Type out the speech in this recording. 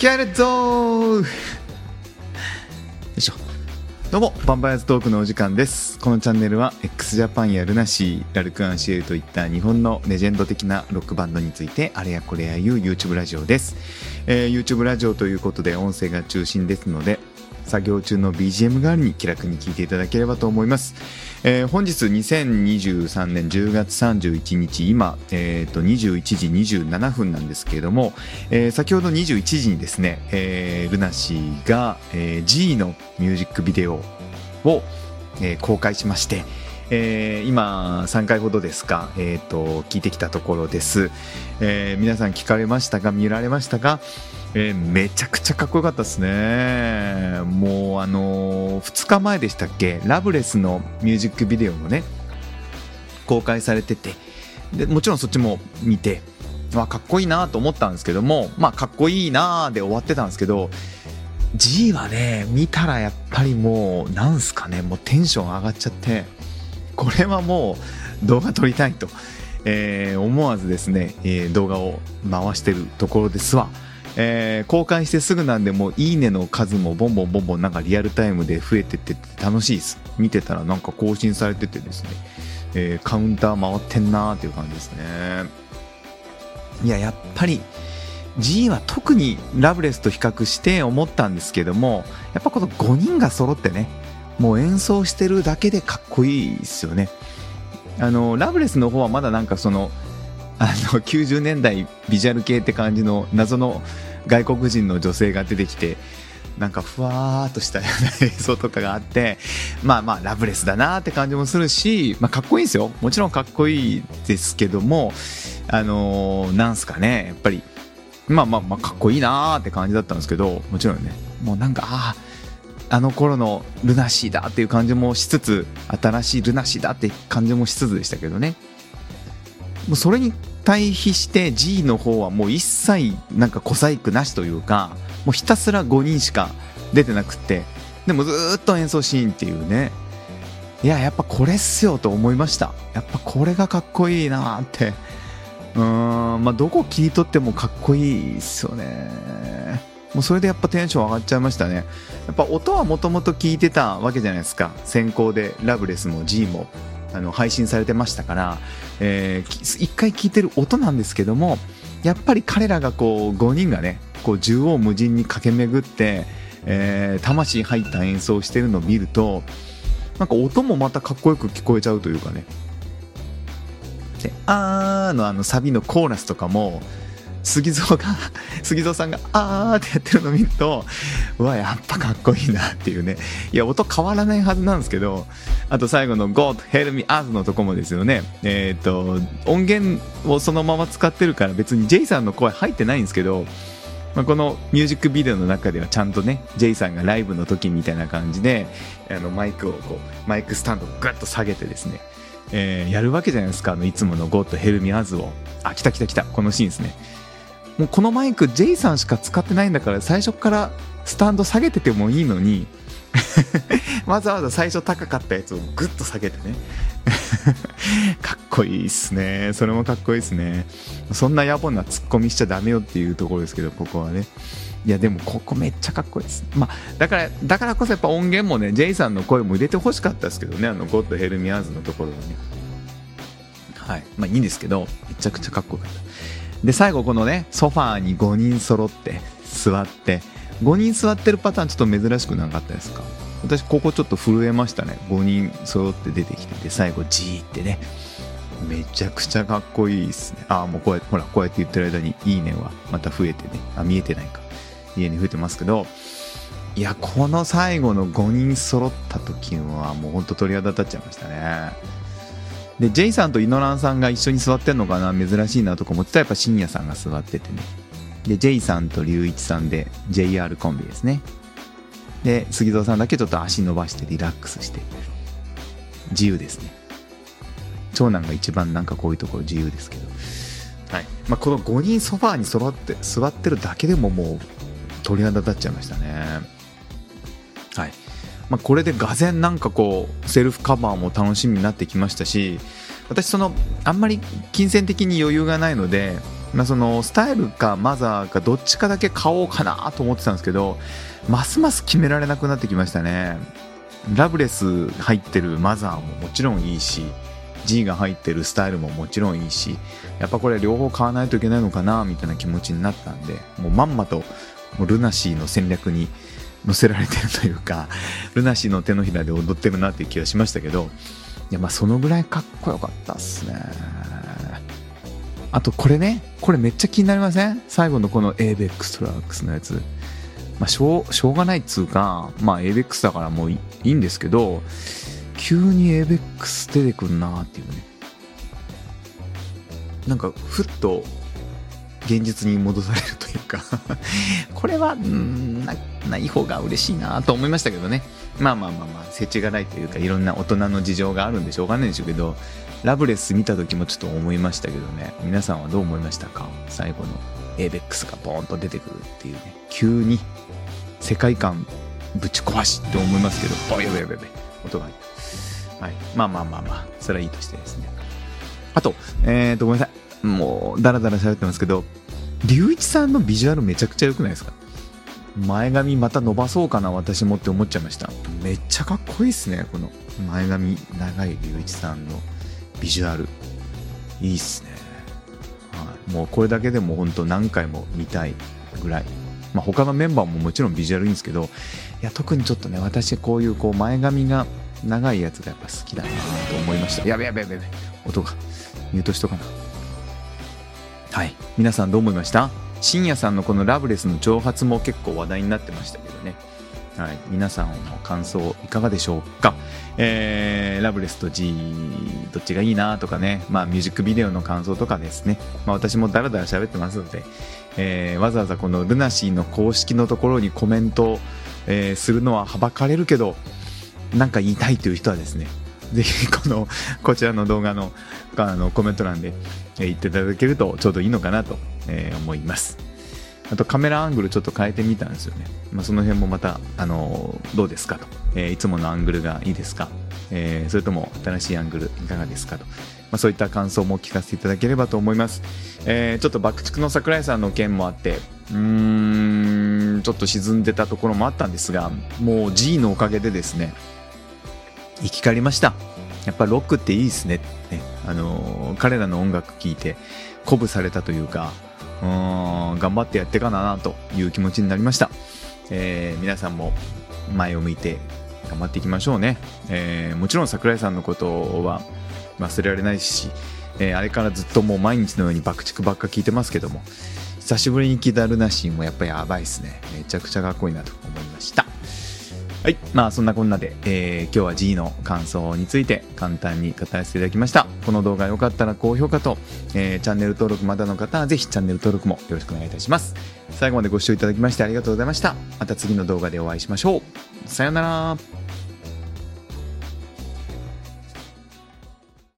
気合入れっぞー。よいしょ。どうもバンバイアズトークのお時間です。このチャンネルは x ジャパンやルナシーラルク・アンシエルといった日本のレジェンド的なロックバンドについてあれやこれやいう YouTube ラジオです、えー YouTube ラジオということで音声が中心ですので作業中の BGM 代わりに気楽に聞いていただければと思います、えー本日2023年10月31日今、えー、と21時27分なんですけれども、えー先ほど21時にですね、えールナシーが、えー G のミュージックビデオを、えー公開しまして、えー今3回ほどですか、えー、と聞いてきたところです、えー皆さん聞かれましたか？見られましたか、えーめちゃくちゃかっこよかったですね。もうあの2日前でしたっけ？ラブレスのミュージックビデオもね公開されてて。でもちろんそっちも見てかっこいいなと思ったんですけどもまあかっこいいなで終わってたんですけど G はね見たらやっぱりもうなんすかね？もうテンション上がっちゃって。これはもう動画撮りたいと、えー思わずですね、えー動画を回してるところですわ。えー公開してすぐなんでもういいねの数もボンボンボンボンなんかリアルタイムで増えてって楽しいです見てたらなんか更新されててですね、えーカウンター回ってんなーっていう感じですねいややっぱり G は特にラブレスと比較して思ったんですけどもやっぱこの5人が揃ってねもう演奏してるだけでかっこいいですよね。あのラブレスの方はまだなんかそのあの 90年代ビジュアル系って感じの謎の外国人の女性が出てきてなんかふわーっとしたような映像とかがあってまあまあラブレスだなって感じもするし、まあ、かっこいいんですよ。もちろんかっこいいですけどもあのーなんすかね。やっぱりまあまあまあかっこいいなーって感じだったんですけどもちろんねもうなんかあああの頃のルナシーだっていう感じもしつつ新しいルナシーだって感じもしつつでしたけどね。もうそれに対比して G の方はもう一切なんか小細工なしというかもうひたすら5人しか出てなくってでもずっと演奏シーンっていうね。いややっぱこれっすよと思いました。やっぱこれがかっこいいなって。うーんまあどこ切り取ってもかっこいいっすよね。もうそれでやっぱテンション上がっちゃいましたね。やっぱ音はもともと聞いてたわけじゃないですか。先行でラブレスも G もあの配信されてましたから、えー一回聞いてる音なんですけどもやっぱり彼らがこう5人がねこう縦横無尽に駆け巡って、えー魂入った演奏をしてるのを見るとなんか音もまたかっこよく聞こえちゃうというかね。で「あー」のあのサビのコーラスとかも杉蔵が 杉蔵さんが「あー」ってやってるのを見るとうわやっぱかっこいいなっていうね。いや音変わらないはずなんですけどあと最後の「God help me us」のとこもですよね。えっ、と音源をそのまま使ってるから別に J さんの声入ってないんですけどまあ、このミュージックビデオの中ではちゃんとね J さんがライブの時みたいな感じであのマイクをこうマイクスタンドをグッと下げてですね、えーやるわけじゃないですか。あのいつもの「ゴッドヘルミアズを。あ来た来た来た。このシーンですね。もうこのマイク J さんしか使ってないんだから最初からスタンド下げててもいいのに わざわざ最初高かったやつをグッと下げてね。かっこいいっすね。それもかっこいいっすね。そんな野暮なツッコミしちゃダメよっていうところですけどここはね。いやでもここめっちゃかっこいいです。まあだからだからこそやっぱ音源もね J さんの声も入れてほしかったですけどね。あのゴッドヘルミアーズのところはね。はい。まあいいんですけどめちゃくちゃかっこよかった。で最後このねソファーに5人揃って座って5人座ってるパターンちょっと珍しくなかったですか？私ここちょっと震えましたね。5人揃って出てきてて最後 G ってね。めちゃくちゃかっこいいっすね。ああもうこうやってほらこうやって言ってる間に「いいね」はまた増えてね。あ見えてないか。家に増えてますけど。いやこの最後の5人揃った時はもうほんと鳥肌立っちゃいましたね。で J さんとイノランさんが一緒に座ってんのかな珍しいなとか思ってたらやっぱ深夜さんが座っててね。で J さんと龍一さんで JR コンビですね。で杉蔵さんだけちょっと足伸ばしてリラックスして。自由ですね。長男が一番なんかこういうところ自由ですけど、はい。まあ、この5人ソファーに揃って座ってるだけでももう鳥肌立っちゃいましたね。まあ、これでがぜんなんかこうセルフカバーも楽しみになってきましたし私そのあんまり金銭的に余裕がないのでまあ、そのスタイルかマザーかどっちかだけ買おうかなと思ってたんですけどますます決められなくなってきましたね。ラブレス入ってるマザーももちろんいいし G が入ってるスタイルももちろんいいしやっぱこれ両方買わないといけないのかなみたいな気持ちになったんでもうまんまとルナシーの戦略に乗せられてるというかルナシーの手のひらで踊ってるなっていう気がしましたけどいやまあそのぐらいかっこよかったっすね。あとこれねこれめっちゃ気になりません？最後のこの ABEX トラックスのやつ。まあしょうしょうがないっつうかまあ ABEX だからもういいんですけど急に ABEX 出てくんなっていうね。なんかふっと現実に戻されるというか。これはんなない方が嬉しいなと思いましたけどね。まあまあまあまあ世知がないというかいろんな大人の事情があるんでしょうがないんでしょうけどラブレス見た時もちょっと思いましたけどね。皆さんはどう思いましたか？最後の ABEX がボーンと出てくるっていうね。急に世界観ぶち壊しって思いますけど。おやべやべやべ音が入ったはい。まあまあまあまあ。それはいいとしてですね。あとえっ、ー、とごめんなさい。もうダラダラ喋ってますけど。龍一さんのビジュアルめちゃくちゃ良くないですか？前髪また伸ばそうかな私もって思っちゃいました。めっちゃかっこいいっすねこの。前髪長い龍一さんのビジュアル。いいっすね、はい、もうこれだけでも本当何回も見たいぐらい。まあ、他のメンバーももちろんビジュアルいいんですけどいや特にちょっとね私こういうこう前髪が長いやつがやっぱ好きだなと思いました。やべやべやべやべ。音が。ミュートしとかな。はい。皆さんどう思いました？深夜さんのこのラブレスの挑発も結構話題になってましたけどね。はい、皆さんの感想いかがでしょうか、えー、ラブレスと G どっちがいいなとかね、まあ、ミュージックビデオの感想とかですね、まあ、私もダラダラ喋ってますので、えー、わざわざこのルナシーの公式のところにコメント、えー、するのははばかれるけどなんか言いたいという人はですねぜひ このこちらの動画のあのコメント欄で言っていただけるとちょうどいいのかなと、え思います。あとカメラアングルちょっと変えてみたんですよね。まあ、その辺もまた、あのどうですかと、え、いつものアングルがいいですか、え、それとも新しいアングルいかがですかと、まあ、そういった感想も聞かせていただければと思います。えー、ちょっと爆竹の桜井さんの件もあって、うーん、ちょっと沈んでたところもあったんですが、もう G のおかげでですね、生き返りました。やっぱロックっていいですね。ね。あの彼らの音楽聴いて鼓舞されたというか、うん頑張ってやってかなという気持ちになりました、えー、皆さんも前を向いて頑張っていきましょうね、えー、もちろん桜井さんのことは忘れられないし、えー、あれからずっともう毎日のように爆竹ばっか聞いてますけども久しぶりに聞いたルナシーもやっぱりやばいですね。めちゃくちゃかっこいいなと思いました。はい。まあそんなこんなで、えー、今日は G の感想について簡単に語らせていただきました。この動画良かったら高評価と、えー、チャンネル登録まだの方はぜひチャンネル登録もよろしくお願いいたします。最後までご視聴いただきましてありがとうございました。また次の動画でお会いしましょう。さようなら。